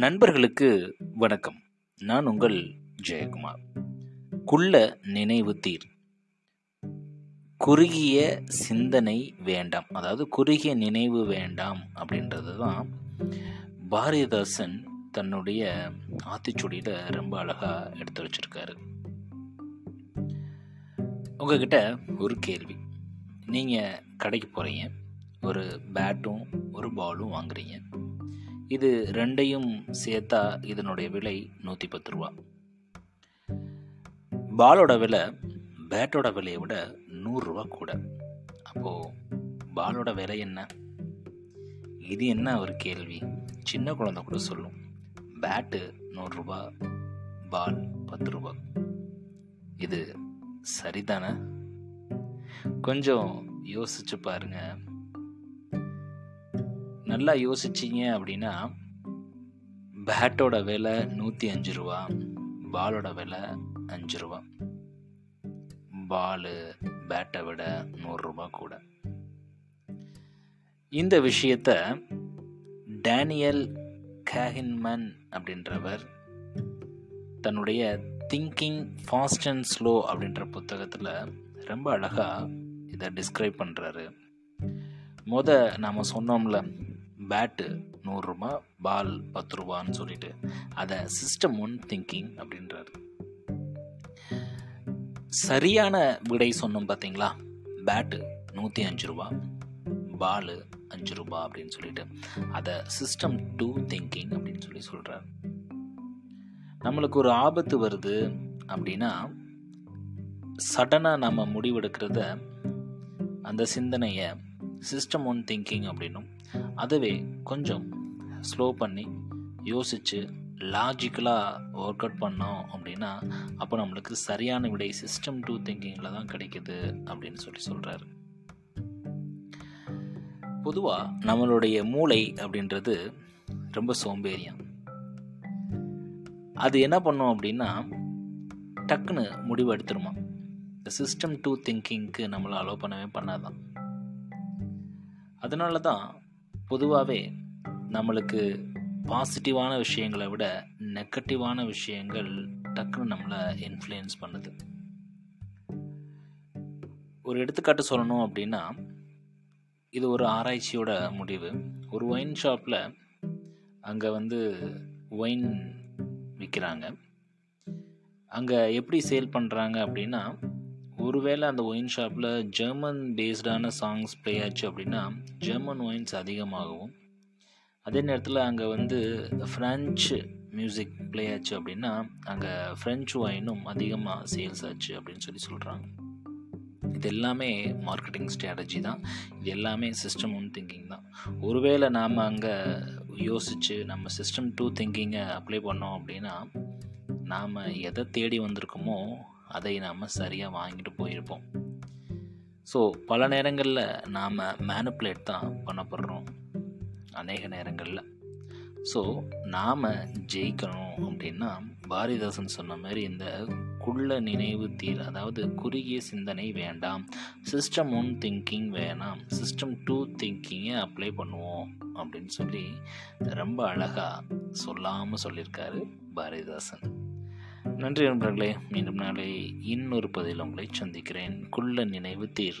நண்பர்களுக்கு வணக்கம். நான் உங்கள் ஜெயக்குமார். குள்ள நினைவு தீர். குறுகிய சிந்தனை வேண்டாம். அதாவது குறுகிய நினைவு வேண்டாம் அப்படின்றது தான் பாரதிதாசன் தன்னுடைய ஆத்திச்சுடியில் ரொம்ப அழகாக எடுத்து வச்சிருக்காரு. உங்ககிட்ட ஒரு கேள்வி. நீங்கள் கடைக்கு போகிறீங்க ஒரு பேட்டும் ஒரு பாலும் வாங்குறீங்க. இது ரெண்டையும் சேர்த்தா இதனுடைய விலை நூற்றி பத்து ரூபா. பாலோட விலை பேட்டோட விலையை விட நூறுரூவா கூட. அப்போது பாலோட விலை என்ன? இது என்ன ஒரு கேள்வி? சின்ன குழந்தை கூட சொல்லும். பேட்டு நூறுரூபா பால் பத்து ரூபா. இது சரிதானே? கொஞ்சம் யோசிச்சு பாருங்கள் நல்லா யோசிச்சிங்க அப்படின்னா பேட்டோட விலை நூற்றி அஞ்சு ரூபா பாலோட விலை அஞ்சு ரூபா. பாலு பேட்டை விட நூறுரூபா கூட. இந்த விஷயத்த டேனியல் கேஹின்மன் அப்படின்றவர் தன்னுடைய திங்கிங் ஃபாஸ்ட் அண்ட் ஸ்லோ அப்படின்ற புத்தகத்தில் ரொம்ப அழகாக இதை டிஸ்கிரைப் பண்ணுறாரு முத நாம் சொன்னோம்ல பேட்டு நூறுரூபா பால் பத்து ரூபான்னு சொல்லிட்டு அதை சிஸ்டம் ஒன் திங்கிங் அப்படின்றாரு. சரியான விடை சொன்னோம் பார்த்தீங்களா பேட்டு நூற்றி அஞ்சு ரூபா பால் அஞ்சு ரூபா அப்படின்னு சொல்லிட்டு அதை சிஸ்டம் டூ திங்கிங் அப்படின்னு சொல்லி சொல்கிறார் நம்மளுக்கு ஒரு ஆபத்து வருது அப்படின்னா சடனாக நம்ம முடிவெடுக்கிறத அந்த சிந்தனையை சிஸ்டம் ஒன் திங்கிங் அப்படின்னும். அதுவே கொஞ்சம் ஸ்லோ பண்ணி யோசித்து லாஜிக்கலாக ஒர்க் அவுட் பண்ணோம் அப்படின்னா அப்போ நம்மளுக்கு சரியான விடை சிஸ்டம் டூ திங்கிங்கில் தான் கிடைக்குது அப்படின்னு சொல்லி சொல்கிறாரு பொதுவாக நம்மளுடைய மூளை அப்படின்றது ரொம்ப சோம்பேறியம் அது என்ன பண்ணும் அப்படின்னா டக்குன்னு முடிவு எடுத்துருமா. இந்த சிஸ்டம் டூ திங்கிங்க்கு நம்மளை அலோவ் பண்ணவே பண்ணாதான். அதனால தான் பொதுவாகவே நம்மளுக்கு பாசிட்டிவான விஷயங்களை விட நெகட்டிவான விஷயங்கள் டக்குன்னு நம்மளை இன்ஃப்ளூயன்ஸ் பண்ணுது. ஒரு எடுத்துக்காட்டு சொல்லணும் அப்படின்னா இது ஒரு ஆராய்ச்சியோட முடிவு. ஒரு ஒயின் ஷாப்பில் அங்கே வந்து ஒயின் விற்கிறாங்க அங்கே எப்படி சேல் பண்ணுறாங்க அப்படின்னா ஒருவேளை அந்த ஒயின் ஷாப்பில் ஜெர்மன் பேஸ்டான சாங்ஸ் ப்ளே ஆச்சு அப்படின்னா ஜெர்மன் ஒயின்ஸ் அதிகமாகவும் அதே நேரத்தில் அங்கே வந்து ஃப்ரெஞ்சு மியூசிக் ப்ளே ஆச்சு அப்படின்னா அங்கே ஃப்ரெஞ்சு ஒயினும் அதிகமாக சேல்ஸ் ஆச்சு அப்படின்னு சொல்லி சொல்கிறாங்க இது எல்லாமே மார்க்கெட்டிங் ஸ்ட்ராட்டஜி தான். இது எல்லாமே சிஸ்டம் ஒன் திங்கிங் தான். ஒருவேளை நாம் அங்கே யோசித்து நம்ம சிஸ்டம் டூ திங்கிங்கை அப்ளை பண்ணோம் அப்படின்னா நாம் எதை தேடி வந்திருக்கோமோ அதை நாம் சரியாக வாங்கிட்டு போயிருப்போம். ஸோ பல நேரங்களில் நாம் மேனுப்புலேட் தான் பண்ணப்படுறோம். அநேக நேரங்களில். ஸோ நாம் ஜெயிக்கணும் அப்படின்னா பாரதிதாசன் சொன்ன மாதிரி இந்த குள்ள நினைவு தீர் அதாவது குறுகிய சிந்தனை வேண்டாம். சிஸ்டம் ஒன் திங்கிங் வேணாம். சிஸ்டம் டூ திங்கிங்கை அப்ளை பண்ணுவோம் அப்படின்னு சொல்லி ரொம்ப அழகாக சொல்லாமல் சொல்லியிருக்காரு பாரதிதாசன். நன்றி நண்பர்களே. மீண்டும் நாளை இன்னொரு பதில் உங்களை சந்திக்கிறேன். குள்ள நினைவு தீர்.